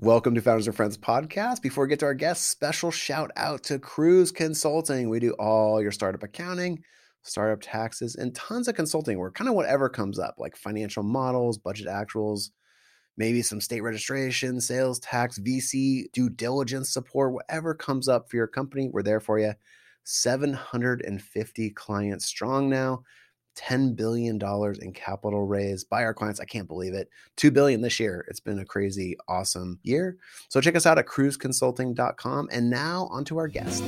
Welcome to Founders and Friends podcast. Before we get to our guests, special shout out to Kruze Consulting. We do all your startup accounting, startup taxes, and tons of consulting work, kind of whatever comes up, like financial models, budget actuals, maybe some state registration, sales tax, VC, due diligence support, whatever comes up for your company, we're there for you. 750 clients strong now. $10 billion in capital raised by our clients. I can't believe it. 2 billion this year. It's been a crazy, awesome year. So check us out at kruzeconsulting.com. And now onto our guest.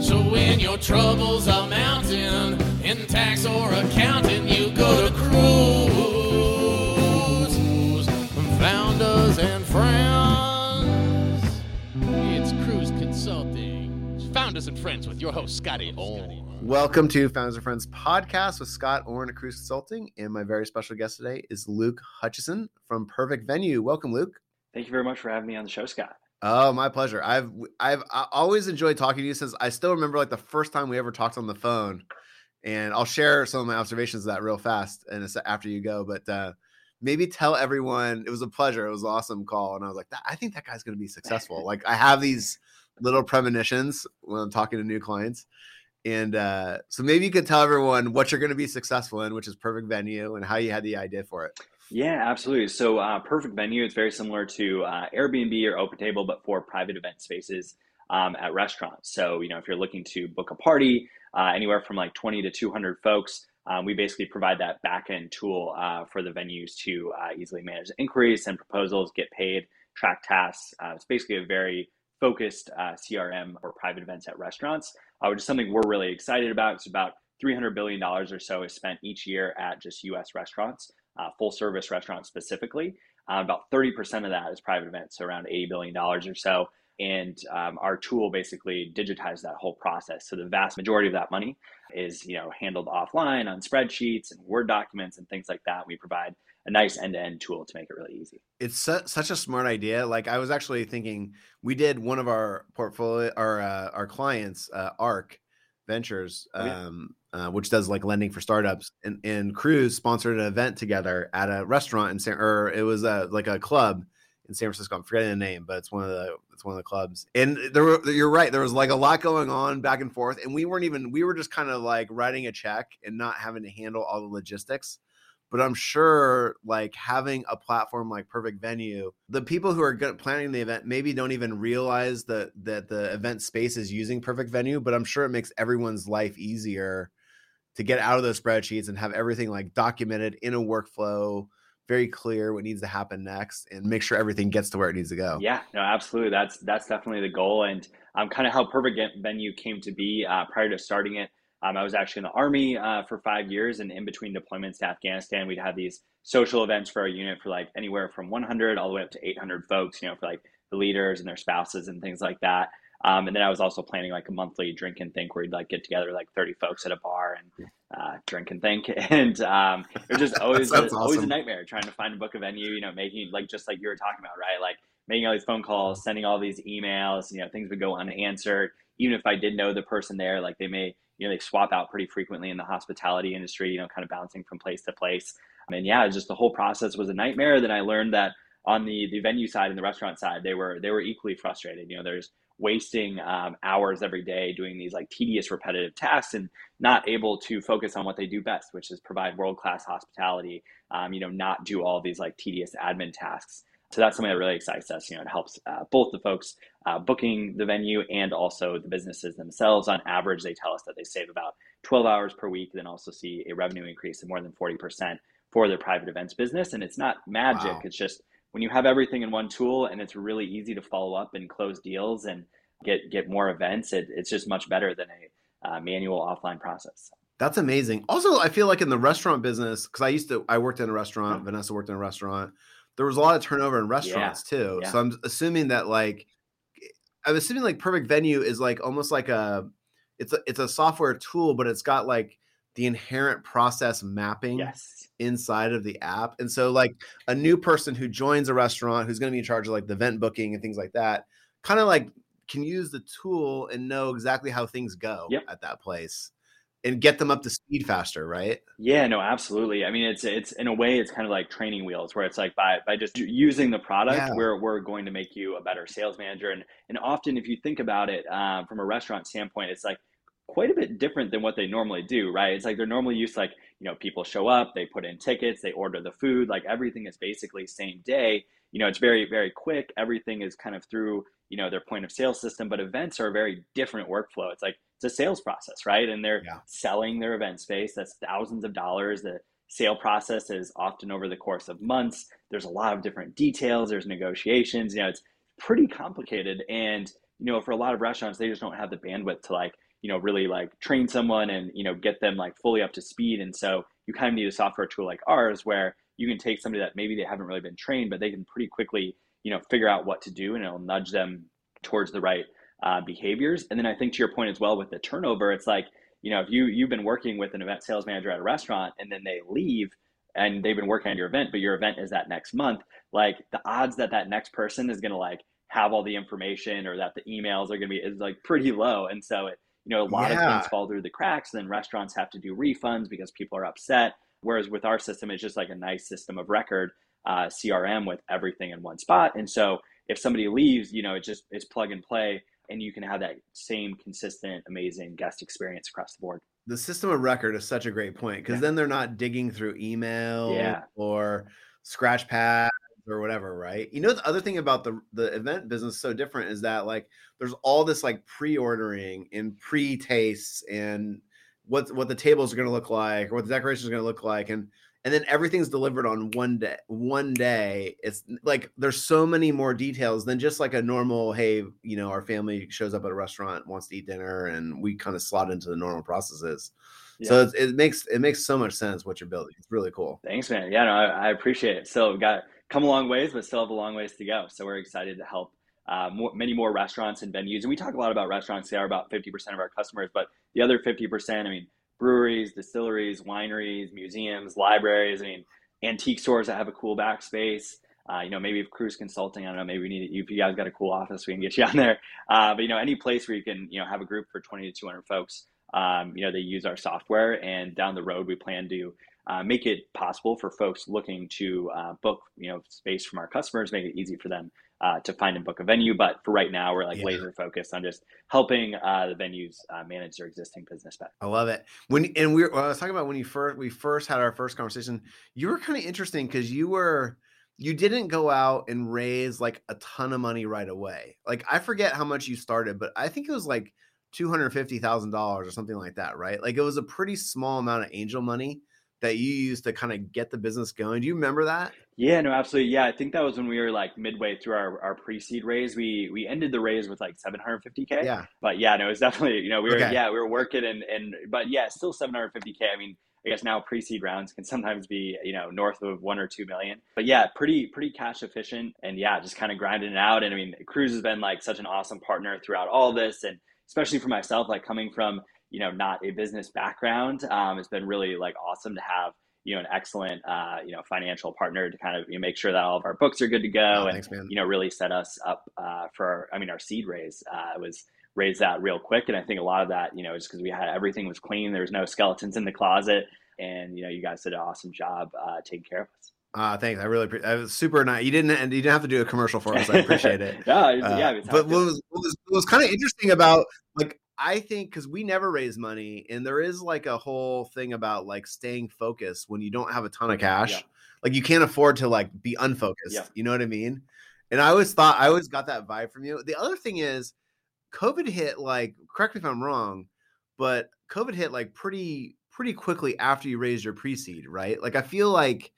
So when your troubles are mounting in tax or accounting, you go to Kruze. Founders and friends with your host, Scotty Orn. Welcome to Founders and Friends podcast with Scott Orn at Kruze Consulting. And my very special guest today is Luke Hutchison from Perfect Venue. Welcome, Luke. Thank you very much for having me on the show, Scott. Oh, my pleasure. I've I've I always enjoyed talking to you since I still remember like the first time we ever talked on the phone. And I'll share some of my observations of that real fast and it's after you go. But uh, maybe tell everyone it was a pleasure. It was an awesome call. And I was like, I think that guy's gonna be successful. like I have these little premonitions when I'm talking to new clients. And uh, so maybe you could tell everyone what you're going to be successful in, which is Perfect Venue, and how you had the idea for it. Yeah, absolutely. So, uh, Perfect Venue is very similar to uh, Airbnb or OpenTable, but for private event spaces um, at restaurants. So, you know, if you're looking to book a party, uh, anywhere from like 20 to 200 folks, um, we basically provide that back-end tool uh, for the venues to uh, easily manage inquiries, send proposals, get paid, track tasks. it's basically a very focused CRM for private events at restaurants uh, which is something we're really excited about. It's about $300 billion or so is spent each year at just US restaurants, uh, full service restaurants specifically. Uh, about 30% of that is private events, so around $80 billion or so. And um, our tool basically digitizes that whole process. So the vast majority of that money is, you know, handled offline on spreadsheets and Word documents and things like that. We provide a nice end-to-end tool to make it really easy. It's su- such a smart idea. Like I was actually thinking, we did one of our portfolio, our uh, our clients, uh, Arc Ventures, um, oh, yeah. uh, which does like lending for startups, and, and Kruze sponsored an event together at a restaurant in San, or it was a like a club in San Francisco. I'm forgetting the name, but it's one of the it's one of the clubs. And there were, you're right. There was like a lot going on back and forth, and we weren't even we were just kind of like writing a check and not having to handle all the logistics but I'm sure like having a platform like Perfect Venue, the people who are planning the event maybe don't even realize that that the event space is using Perfect Venue, but I'm sure it makes everyone's life easier to get out of those spreadsheets and have everything like documented in a workflow very clear what needs to happen next and make sure everything gets to where it needs to go. Yeah no absolutely that's that's definitely the goal and um, kind of how perfect venue came to be uh, prior to starting it um, I was actually in the Army uh, for five years, and in between deployments to Afghanistan, we'd have these social events for our unit for like anywhere from 100 all the way up to 800 folks, you know, for like the leaders and their spouses and things like that. Um, and then I was also planning like a monthly drink and think where we'd like get together like 30 folks at a bar and uh, drink and think. And um, it was just always a, awesome. always a nightmare trying to find a book a venue, you know, making like just like you were talking about, right? Like making all these phone calls, sending all these emails, you know, things would go unanswered. Even if I did know the person there, like they may you know they swap out pretty frequently in the hospitality industry you know kind of bouncing from place to place. And yeah just the whole process was a nightmare. Then i learned that on the the venue side and the restaurant side they were they were equally frustrated. You know there's wasting um, hours every day doing these like tedious repetitive tasks and not able to focus on what they do best which is provide world-class hospitality um, you know not do all these like tedious admin tasks so that's something that really excites us. You know, it helps uh, both the folks uh, booking the venue and also the businesses themselves. On average, they tell us that they save about 12 hours per week, then also see a revenue increase of more than 40% for their private events business. And it's not magic. Wow. It's just when you have everything in one tool and it's really easy to follow up and close deals and get get more events, it, it's just much better than a uh, manual offline process. That's amazing. Also, I feel like in the restaurant business, because I used to, I worked in a restaurant. Mm-hmm. Vanessa worked in a restaurant there was a lot of turnover in restaurants yeah. too. Yeah. So I'm assuming that like I'm assuming like perfect venue is like almost like a it's a it's a software tool, but it's got like the inherent process mapping yes. inside of the app. And so like a new person who joins a restaurant who's going to be in charge of like the event booking and things like that, kind of like can use the tool and know exactly how things go yep. at that place and get them up to speed faster, right? Yeah, no, absolutely. I mean, it's it's in a way, it's kind of like training wheels, where it's like by by just using the product, yeah. we're we're going to make you a better sales manager. And and often, if you think about it um, from a restaurant standpoint, it's like quite a bit different than what they normally do, right? It's like they're normally used to like you know people show up, they put in tickets, they order the food, like everything is basically same day. You know, it's very very quick. Everything is kind of through you know their point of sale system, but events are a very different workflow. It's like it's a sales process, right? And they're yeah. selling their event space. That's thousands of dollars. The sale process is often over the course of months. There's a lot of different details. There's negotiations. You know, it's pretty complicated. And you know, for a lot of restaurants, they just don't have the bandwidth to like you know really like train someone and you know get them like fully up to speed. And so you kind of need a software tool like ours where you can take somebody that maybe they haven't really been trained, but they can pretty quickly you know figure out what to do, and it'll nudge them towards the right uh, behaviors. And then I think to your point as well with the turnover, it's like, you know, if you you've been working with an event sales manager at a restaurant and then they leave and they've been working on your event, but your event is that next month, like the odds that that next person is going to like have all the information or that the emails are going to be is like pretty low. And so it, you know, a lot yeah. of things fall through the cracks. And then restaurants have to do refunds because people are upset. Whereas with our system, it's just like a nice system of record, uh, CRM with everything in one spot. And so if somebody leaves, you know, it just it's plug and play and you can have that same consistent, amazing guest experience across the board. The system of record is such a great point because yeah. then they're not digging through email yeah. or scratch pads or whatever, right? You know, the other thing about the the event business so different is that like there's all this like pre-ordering and pre-tastes and what what the tables are going to look like or what the decorations are going to look like and and then everything's delivered on one day one day. It's like there's so many more details than just like a normal hey you know our family shows up at a restaurant wants to eat dinner and we kind of slot into the normal processes. Yeah. so it makes it makes so much sense what you're building. It's really cool. Thanks man. Yeah no i, I appreciate it. Still got come a long ways but still have a long ways to go. So we're excited to help uh, more, many more restaurants and venues. And we talk a lot about restaurants. They are about 50% of our customers but the other 50% i mean breweries, distilleries, wineries, museums, libraries. I mean, antique stores that have a cool backspace. Uh, you know, maybe if Kruze Consulting, I don't know, maybe we need if you guys got a cool office, we can get you on there. Uh, but you know, any place where you can, you know, have a group for 20 to 200 folks, um, you know, they use our software, and down the road, we plan to uh, make it possible for folks looking to uh, book, you know, space from our customers, make it easy for them uh, to find and book a venue. But for right now, we're like yeah. laser focused on just helping uh, the venues uh, manage their existing business better. I love it. When and we were, well, I was talking about when you first we first had our first conversation. You were kind of interesting because you were you didn't go out and raise like a ton of money right away. Like I forget how much you started, but I think it was like two hundred fifty thousand dollars or something like that, right? Like it was a pretty small amount of angel money that you used to kind of get the business going. Do you remember that? Yeah, no, absolutely. Yeah, I think that was when we were like midway through our, our pre-seed raise. We we ended the raise with like 750k. Yeah. But yeah, no, it was definitely you know we were okay. yeah we were working and and but yeah still 750k. I mean I guess now pre-seed rounds can sometimes be you know north of one or two million. But yeah, pretty pretty cash efficient and yeah just kind of grinding it out. And I mean Kruze has been like such an awesome partner throughout all this and especially for myself like coming from you know not a business background um, it's been really like awesome to have you know an excellent uh, you know financial partner to kind of you know, make sure that all of our books are good to go oh, and thanks, you know really set us up uh, for our, I mean our seed raise uh, was raised that real quick and I think a lot of that you know is because we had everything was clean there was no skeletons in the closet and you know you guys did an awesome job uh, taking care of us. Uh, thanks. I really appreciate. I was super nice. You didn't. You didn't have to do a commercial for us. I appreciate it. yeah, uh, yeah. But what was, what was what was kind of interesting about I think because we never raise money, and there is like a whole thing about like staying focused when you don't have a ton of cash. Yeah. Like you can't afford to like be unfocused. Yeah. You know what I mean? And I always thought I always got that vibe from you. The other thing is, COVID hit like. Correct me if I'm wrong, but COVID hit like pretty pretty quickly after you raised your pre-seed, right? Like I feel like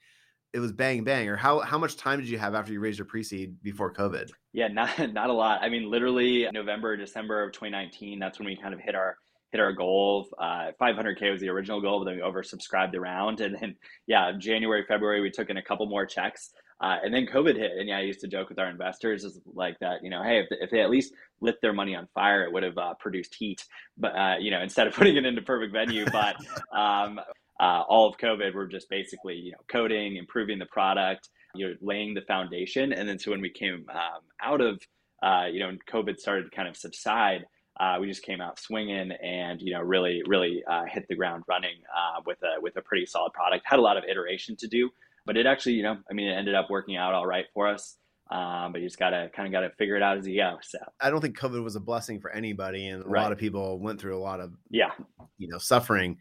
it was bang bang or how how much time did you have after you raised your pre-seed before covid? Yeah not not a lot. I mean literally november december of 2019 that's when we kind of hit our hit our goal uh, 500k was the original goal but then we oversubscribed the round and then yeah january february we took in a couple more checks. Uh, and then covid hit. And yeah i used to joke with our investors is like that you know hey if, if they at least lit their money on fire it would have uh, produced heat. But uh, you know instead of putting it into perfect venue. But um, uh, all of COVID, we're just basically you know coding, improving the product, you know, laying the foundation, and then so when we came um, out of uh, you know, COVID started to kind of subside, uh, we just came out swinging and you know really really uh, hit the ground running uh, with a with a pretty solid product. Had a lot of iteration to do, but it actually you know I mean it ended up working out all right for us. Um, but you just gotta kind of gotta figure it out as you go. So I don't think COVID was a blessing for anybody, and a Right. lot of people went through a lot of yeah, you know suffering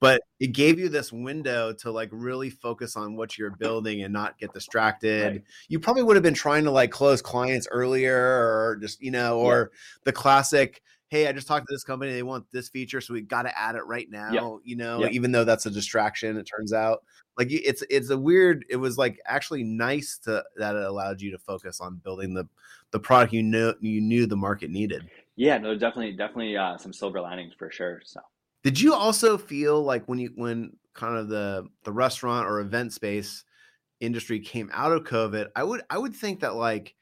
but it gave you this window to like really focus on what you're building and not get distracted Right. you probably would have been trying to like close clients earlier or just you know or the classic hey i just talked to this company they want this feature so we got to add it right now you know Yeah. even though that's a distraction it turns out like it's it's a weird it was like actually nice to that it allowed you to focus on building the the product you know you knew the market needed yeah. No, definitely definitely uh, some silver linings for sure. So Did you also feel like when you when kind of the the restaurant or event space industry came out of COVID, I would I would think that like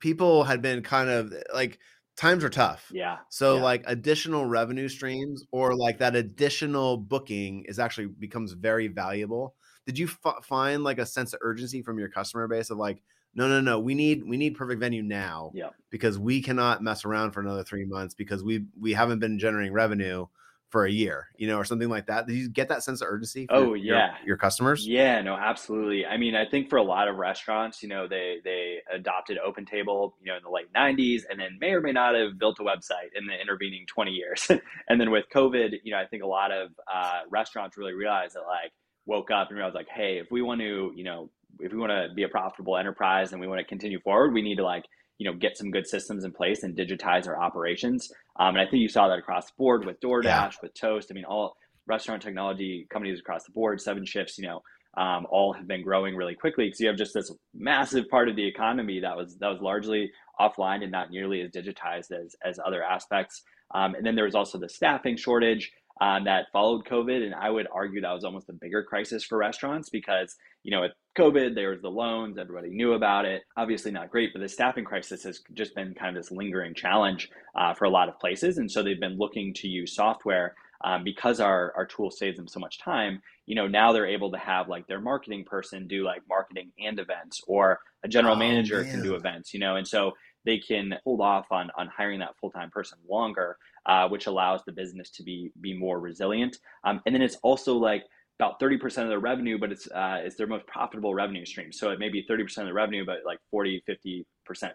people had been kind of eh, like times are tough. yeah, So yeah. like additional revenue streams or like that additional booking is actually becomes very valuable. Did you f- find like a sense of urgency from your customer base of like no no no we need we need perfect venue now Yeah. because we cannot mess around for another 3 months because we we haven't been generating revenue for a year, you know, or something like that. Did you get that sense of urgency? for Oh, your- yeah. your customers. Yeah, no, absolutely. I mean, I think for a lot of restaurants, you know, they they adopted Open Table, you know, in the late '90s, and then may or may not have built a website in the intervening 20 years. and then with COVID, you know, I think a lot of uh, restaurants really realized that, like, woke up and realized, like, hey, if we want to, you know, if we want to be a profitable enterprise and we want to continue forward, we need to like, you know, get some good systems in place and digitize our operations. Um, and I think you saw that across the board with DoorDash, Yeah. with Toast. I mean, all restaurant technology companies across the board, Seven Shifts, you know, um, all have been growing really quickly because you have just this massive part of the economy that was that was largely offline and not nearly as digitized as as other aspects. Um, and then there was also the staffing shortage um, that followed COVID, and I would argue that was almost a bigger crisis for restaurants because you know with COVID there was the loans, everybody knew about it. Obviously not great, but the staffing crisis has just been kind of this lingering challenge uh, for a lot of places, and so they've been looking to use software um, because our our tool saves them so much time. You know now they're able to have like their marketing person do like marketing and events or a general Oh, manager can do events you know and so they can hold off on on hiring that full-time person longer uh, which allows the business to be be more resilient um, and then it's also like about 30% of their revenue but it's uh, it's their most profitable revenue stream so it may be 30% of the revenue but like 40 50%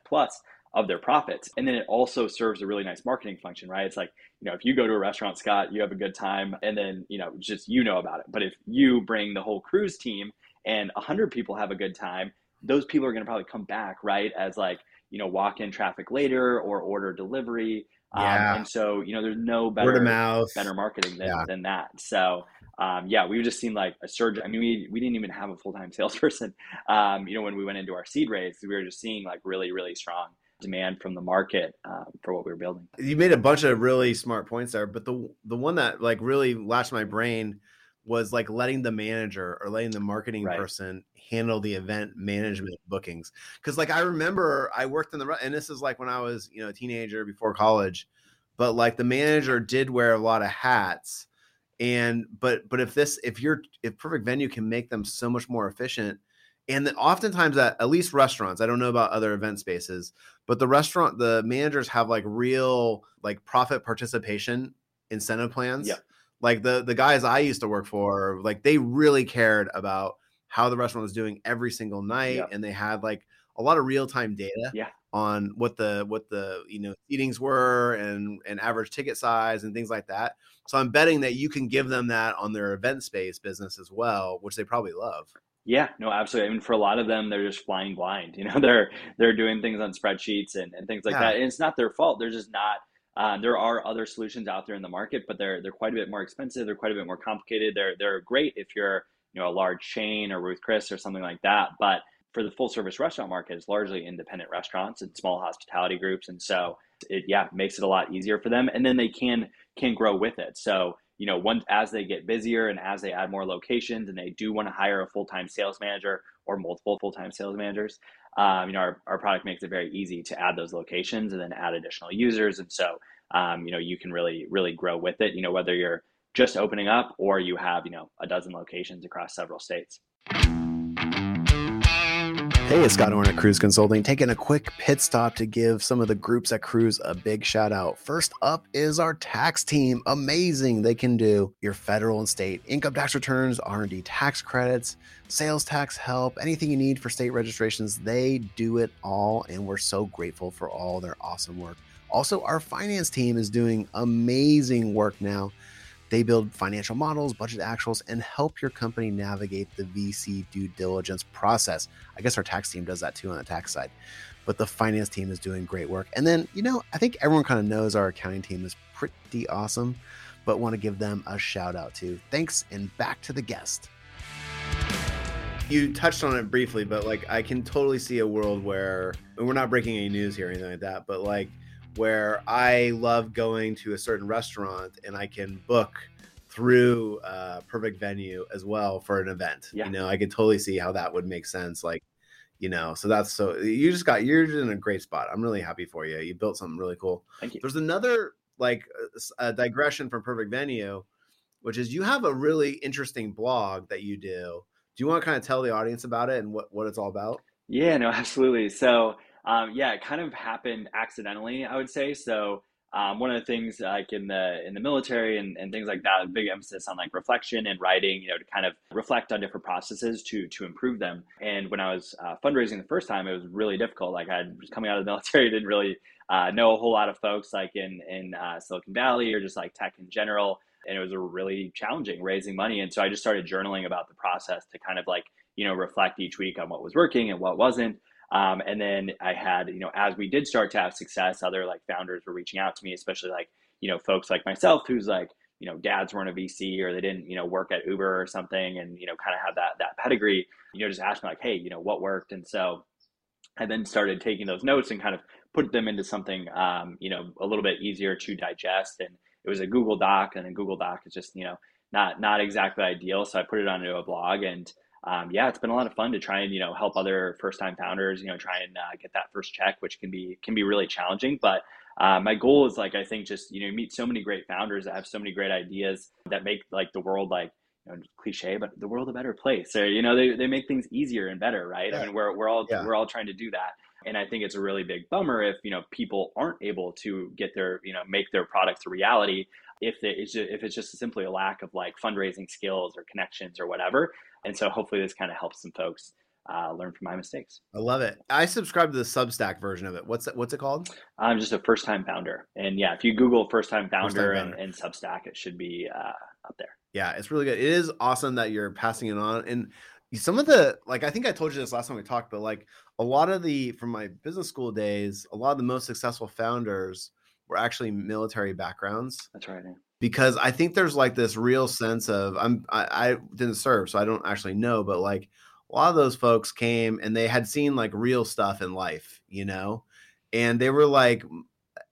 plus of their profits and then it also serves a really nice marketing function right it's like you know, if you go to a restaurant, Scott, you have a good time, and then you know, just you know about it. But if you bring the whole Kruze team and a hundred people have a good time, those people are going to probably come back, right? As like you know, walk-in traffic later or order delivery. Yeah. Um, and so you know, there's no Word of better mouth. better marketing than, Yeah. than that. So um, yeah, we've just seen like a surge. I mean, we, we didn't even have a full time salesperson. Um, you know, when we went into our seed raise, we were just seeing like really really strong demand from the market um, for what we were building. you made a bunch of really smart points there but the the one that like really latched my brain was like letting the manager or letting the marketing Right. person handle the event management mm-hmm. bookings because like i remember i worked in the and this is like when i was you know a teenager before college but like the manager did wear a lot of hats and but but if this if you're if perfect venue can make them so much more efficient and then oftentimes at, at least restaurants i don't know about other event spaces but the restaurant the managers have like real like profit participation incentive plans Yep. Like the the guys i used to work for like they really cared about how the restaurant was doing every single night Yep. and they had like a lot of real-time data Yeah. on what the what the you know seatings were and and average ticket size and things like that so i'm betting that you can give them that on their event space business as well which they probably love Yeah, no, absolutely. I mean, for a lot of them, they're just flying blind. You know, they're they're doing things on spreadsheets and, and things like Yeah. that. And it's not their fault. They're just not. Uh, there are other solutions out there in the market, but they're they're quite a bit more expensive. They're quite a bit more complicated. They're they're great if you're you know a large chain or Ruth Chris or something like that. But for the full service restaurant market, it's largely independent restaurants and small hospitality groups, and so it yeah makes it a lot easier for them. And then they can can grow with it. So you know, once as they get busier and as they add more locations and they do want to hire a full time sales manager or multiple full time sales managers, um, you know, our, our product makes it very easy to add those locations and then add additional users. And so, um, you know, you can really, really grow with it, you know, whether you're just opening up or you have, you know, a dozen locations across several states. Hey, it's Scott Orn at Kruze Consulting, taking a quick pit stop to give some of the groups at Kruze a big shout out. First up is our tax team. Amazing. They can do your federal and state income tax returns, R&D tax credits, sales tax help, anything you need for state registrations. They do it all, and we're so grateful for all their awesome work. Also, our finance team is doing amazing work now they build financial models, budget actuals, and help your company navigate the VC due diligence process. I guess our tax team does that too on the tax side, but the finance team is doing great work. And then, you know, I think everyone kind of knows our accounting team is pretty awesome, but want to give them a shout out too. Thanks, and back to the guest. You touched on it briefly, but like I can totally see a world where we're not breaking any news here or anything like that, but like where I love going to a certain restaurant and I can book through perfect venue as well for an event. Yeah. You know, I could totally see how that would make sense. Like, you know, so that's so you just got you're in a great spot. I'm really happy for you. You built something really cool. Thank you. There's another like a digression from perfect venue, which is you have a really interesting blog that you do. Do you want to kind of tell the audience about it and what, what it's all about? Yeah, no, absolutely. So um, yeah, it kind of happened accidentally, I would say. So um, one of the things like in the in the military and, and things like that, big emphasis on like reflection and writing, you know, to kind of reflect on different processes to to improve them. And when I was uh, fundraising the first time, it was really difficult. Like I was coming out of the military, didn't really uh, know a whole lot of folks like in in uh, Silicon Valley or just like tech in general. And it was really challenging raising money. And so I just started journaling about the process to kind of like you know reflect each week on what was working and what wasn't. Um, and then I had, you know, as we did start to have success, other like founders were reaching out to me, especially like, you know, folks like myself who's like, you know, dads weren't a VC or they didn't, you know, work at Uber or something and, you know, kind of have that that pedigree, you know, just ask me like, hey, you know, what worked? And so I then started taking those notes and kind of put them into something um, you know, a little bit easier to digest. And it was a Google Doc and a Google Doc is just, you know, not not exactly ideal. So I put it onto a blog and um, yeah, it's been a lot of fun to try and you know help other first time founders, you know, try and uh, get that first check, which can be can be really challenging. But uh, my goal is like I think just you know meet so many great founders that have so many great ideas that make like the world like you know, cliche, but the world a better place. Or you know they, they make things easier and better, right? Yeah. I mean we're we're all yeah. we're all trying to do that. And I think it's a really big bummer if you know people aren't able to get their you know make their products a reality if it's just, if it's just simply a lack of like fundraising skills or connections or whatever. And so hopefully this kind of helps some folks uh, learn from my mistakes. I love it. I subscribe to the Substack version of it. What's it, what's it called? I'm just a first time founder, and yeah, if you Google first time founder, and, and, Substack, it should be uh, up there. Yeah, it's really good. It is awesome that you're passing it on, and some of the like I think I told you this last time we talked, but like a lot of the from my business school days, a lot of the most successful founders were actually military backgrounds. That's right. Yeah because I think there's like this real sense of I'm I, I, didn't serve, so I don't actually know, but like a lot of those folks came and they had seen like real stuff in life, you know, and they were like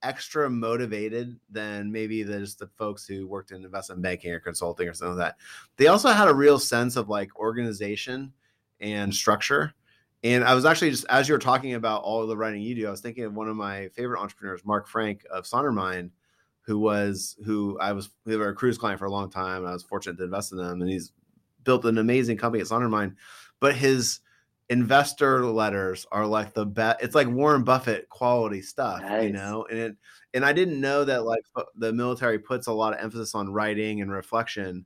extra motivated than maybe the, just the folks who worked in investment banking or consulting or something like that. They also had a real sense of like organization and structure. And I was actually just as you were talking about all the writing you do, I was thinking of one of my favorite entrepreneurs, Mark Frank of Sondermind who was who I was we were a Kruze client for a long time. And I was fortunate to invest in them, and he's built an amazing company at Sondermind. But his investor letters are like the best. It's like Warren Buffett quality stuff, nice. you know. And it and I didn't know that like uh, the military puts a lot of emphasis on writing and reflection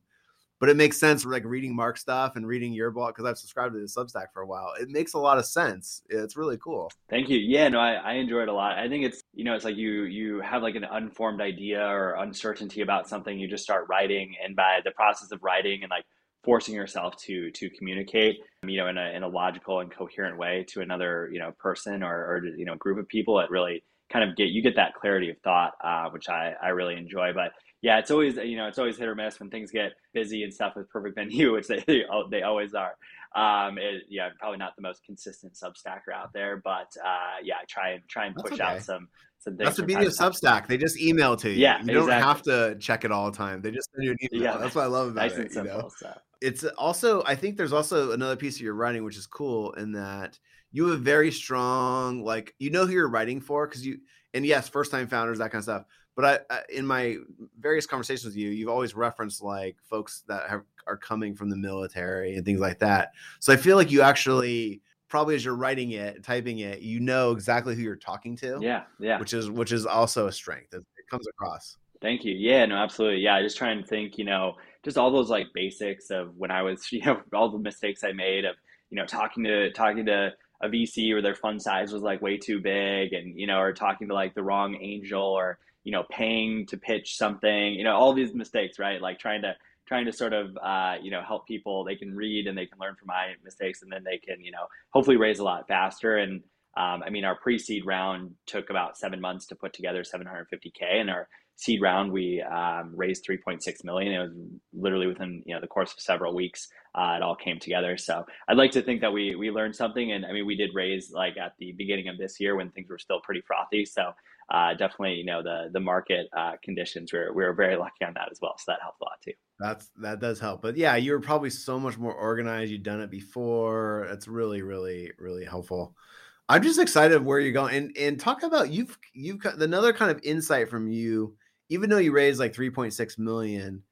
but it makes sense like reading Mark stuff and reading your blog because I've subscribed to the Substack for a while. It makes a lot of sense. It's really cool. Thank you. Yeah, no, I, I enjoy it a lot. I think it's you know it's like you you have like an unformed idea or uncertainty about something, you just start writing, and by the process of writing and like forcing yourself to to communicate you know in a, in a logical and coherent way to another you know person or, or you know group of people it really kind of get you get that clarity of thought uh, which I, I really enjoy but yeah, it's always you know it's always hit or miss when things get busy and stuff with Perfect Venue, which they they always are. Um, it, yeah, probably not the most consistent Substacker out there, but uh, yeah, I try and try and push okay. out some some things. That's the beauty of Substack. They just email to you. Yeah, you don't have to check it all the time. They just send you an email. Yeah, that's what I love about nice it. Simple, you know? so. It's also I think there's also another piece of your writing which is cool in that you have a very strong like you know who you're writing for because you and yes first time founders that kind of stuff but I, I, in my various conversations with you, you've always referenced like folks that have, are coming from the military and things like that. So I feel like you actually probably as you're writing it, typing it, you know exactly who you're talking to. Yeah, yeah. Which is which is also a strength. It, it comes across. Thank you. Yeah, no, absolutely. Yeah, I just try and think, you know, just all those like basics of when I was, you know, all the mistakes I made of, you know, talking to talking to a VC where their fund size was like way too big and, you know, or talking to like the wrong angel or, you know, paying to pitch something, you know, all these mistakes, right? Like trying to trying to sort of uh, you know help people they can read and they can learn from my mistakes and then they can you know hopefully raise a lot faster and um, i mean our pre-seed round took about seven months to put together 750k and our seed round we um, raised 3.6 million. It was literally within you know the course of several weeks uh, it all came together. So i'd like to think that we we learned something and i mean we did raise like at the beginning of this year when things were still pretty frothy. So uh, definitely you know the the market uh, conditions we were, we were very lucky on that as well. So that helped a lot too. That's that does help. But yeah you were probably so much more organized. You've done it before. It's really really really helpful. I'm just excited where you're going. And and talk about you've you've another kind of insight from you even though you raised like 3.6 million,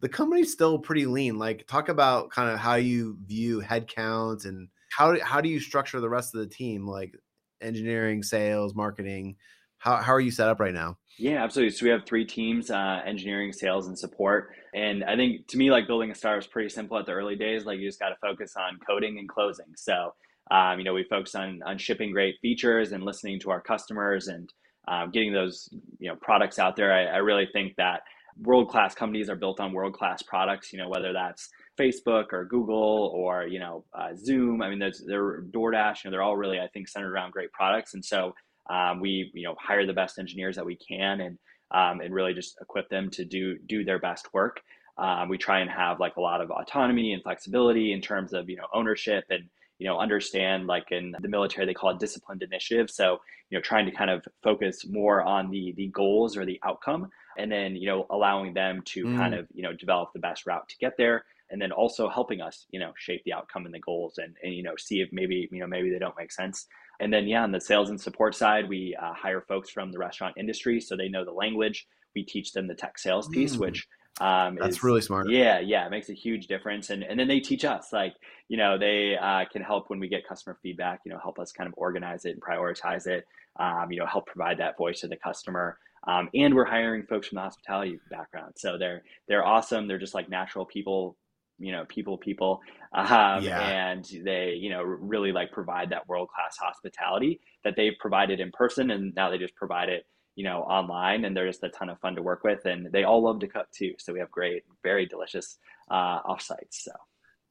the company's still pretty lean. Like talk about kind of how you view headcounts and how how do you structure the rest of the team, like engineering, sales, marketing. How how are you set up right now? Yeah, absolutely. So we have three teams: uh, engineering, sales, and support. And I think to me, like building a startup is pretty simple at the early days. Like you just got to focus on coding and closing. So um, you know, we focus on on shipping great features and listening to our customers and um, getting those you know products out there. I, I really think that world class companies are built on world class products. You know whether that's Facebook or Google or you know uh, Zoom. I mean, there's they're DoorDash. You know they're all really I think centered around great products. And so um, we you know hire the best engineers that we can and um, and really just equip them to do do their best work. Um, we try and have like a lot of autonomy and flexibility in terms of you know ownership and you know understand like in the military they call it disciplined initiative so you know trying to kind of focus more on the the goals or the outcome and then you know allowing them to mm. kind of you know develop the best route to get there and then also helping us you know shape the outcome and the goals and, and you know see if maybe you know maybe they don't make sense and then yeah on the sales and support side we uh, hire folks from the restaurant industry so they know the language we teach them the tech sales piece mm. which um, That's is, really smart. Yeah, yeah, it makes a huge difference. And and then they teach us, like you know, they uh, can help when we get customer feedback. You know, help us kind of organize it and prioritize it. Um, you know, help provide that voice to the customer. Um, and we're hiring folks from the hospitality background, so they're they're awesome. They're just like natural people, you know, people people, um, yeah. and they you know really like provide that world class hospitality that they've provided in person, and now they just provide it you know, online, and they're just a ton of fun to work with, and they all love to cook too. So we have great, very delicious uh, offsites. So,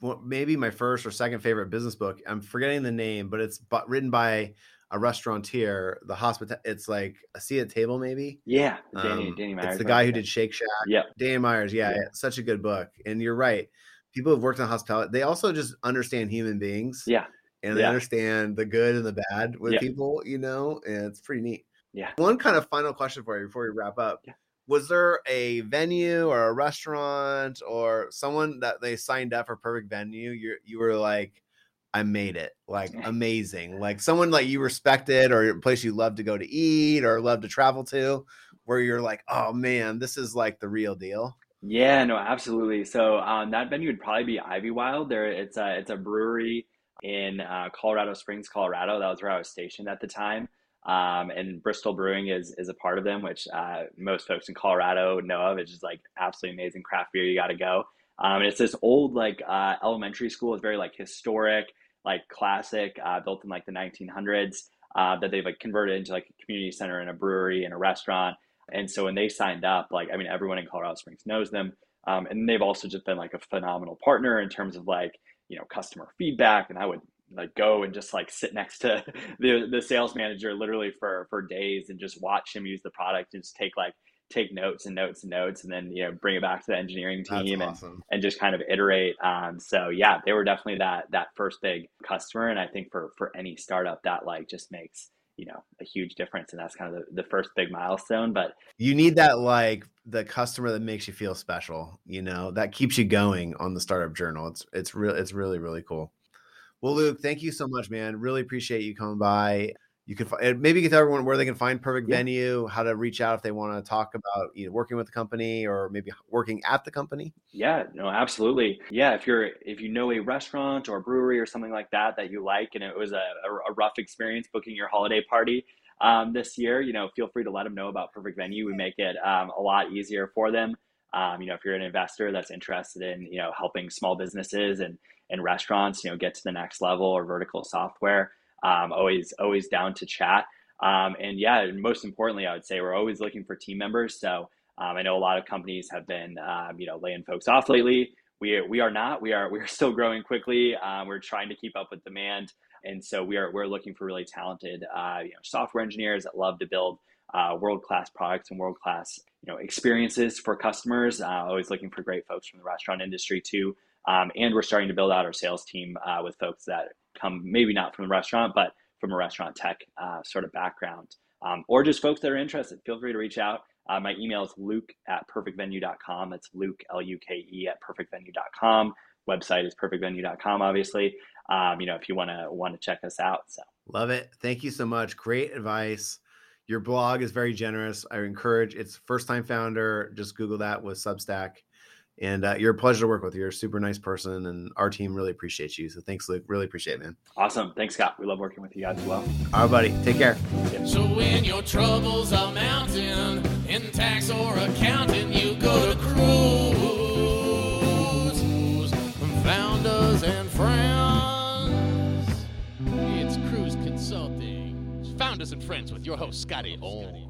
well, maybe my first or second favorite business book. I'm forgetting the name, but it's but written by a restaurateur. The hospital. It's like a seat at table, maybe. Yeah, Danny, um, Danny Myers. It's the guy who did Shake Shack. Yeah, Danny Myers. Yeah, yeah, such a good book. And you're right. People who've worked in hospitality, they also just understand human beings. Yeah. And they yeah. understand the good and the bad with yeah. people, you know, and it's pretty neat. Yeah. One kind of final question for you before we wrap up. Yeah. Was there a venue or a restaurant or someone that they signed up for perfect venue? You you were like, I made it. Like amazing. Like someone like you respected or a place you love to go to eat or love to travel to, where you're like, oh man, this is like the real deal. Yeah, no, absolutely. So um, that venue would probably be Ivywild. There, it's a it's a brewery in uh, Colorado Springs, Colorado. That was where I was stationed at the time. Um, and Bristol Brewing is is a part of them, which uh, most folks in Colorado know of. It's just like absolutely amazing craft beer. You got to go. Um, and it's this old like uh, elementary school. It's very like historic, like classic, uh, built in like the 1900s. Uh, that they've like converted into like a community center and a brewery and a restaurant. And so when they signed up, like I mean, everyone in Colorado Springs knows them. Um, and they've also just been like a phenomenal partner in terms of like you know customer feedback. And I would like go and just like sit next to the the sales manager literally for for days and just watch him use the product and just take like take notes and notes and notes and then you know bring it back to the engineering team and, and just kind of iterate um, so yeah they were definitely that that first big customer and i think for for any startup that like just makes you know a huge difference and that's kind of the, the first big milestone but you need that like the customer that makes you feel special you know that keeps you going on the startup journal. It's it's real it's really really cool well, Luke, thank you so much, man. Really appreciate you coming by. you could maybe get everyone where they can find perfect Yeah. venue, how to reach out if they want to talk about you know working with the company or maybe working at the company. Yeah, no, absolutely. Yeah, if you're if you know a restaurant or brewery or something like that that you like, and it was a, a, a rough experience booking your holiday party um, this year, you know, feel free to let them know about Perfect Venue. We make it um, a lot easier for them. Um, you know, if you're an investor that's interested in you know helping small businesses and and restaurants, you know, get to the next level or vertical software, um, always always down to chat. Um, and yeah, most importantly, I would say we're always looking for team members. So um, I know a lot of companies have been, um, you know, laying folks off lately. We, we are not. We are we are still growing quickly. Um, we're trying to keep up with demand, and so we are we're looking for really talented, uh, you know, software engineers that love to build uh, world class products and world class, you know, experiences for customers. Uh, always looking for great folks from the restaurant industry too. Um, and we're starting to build out our sales team uh, with folks that come maybe not from the restaurant, but from a restaurant tech uh, sort of background, um, or just folks that are interested. Feel free to reach out. Uh, my email is luke at perfectvenue.com. That's Luke, L U K E, at perfectvenue.com. Website is perfectvenue.com, obviously. Um, you know, if you want to want to check us out. So Love it. Thank you so much. Great advice. Your blog is very generous. I encourage it's first time founder. Just Google that with Substack. And uh, you're a pleasure to work with. You're a super nice person, and our team really appreciates you. So thanks, Luke. Really appreciate it, man. awesome. Thanks, Scott. We love working with you guys as well. All right, buddy. Take care. So when your troubles are mounting in tax or accounting, you go to Kruze. Founders and friends. It's Kruze Consulting. Founders and friends with your host, Scotty Orn.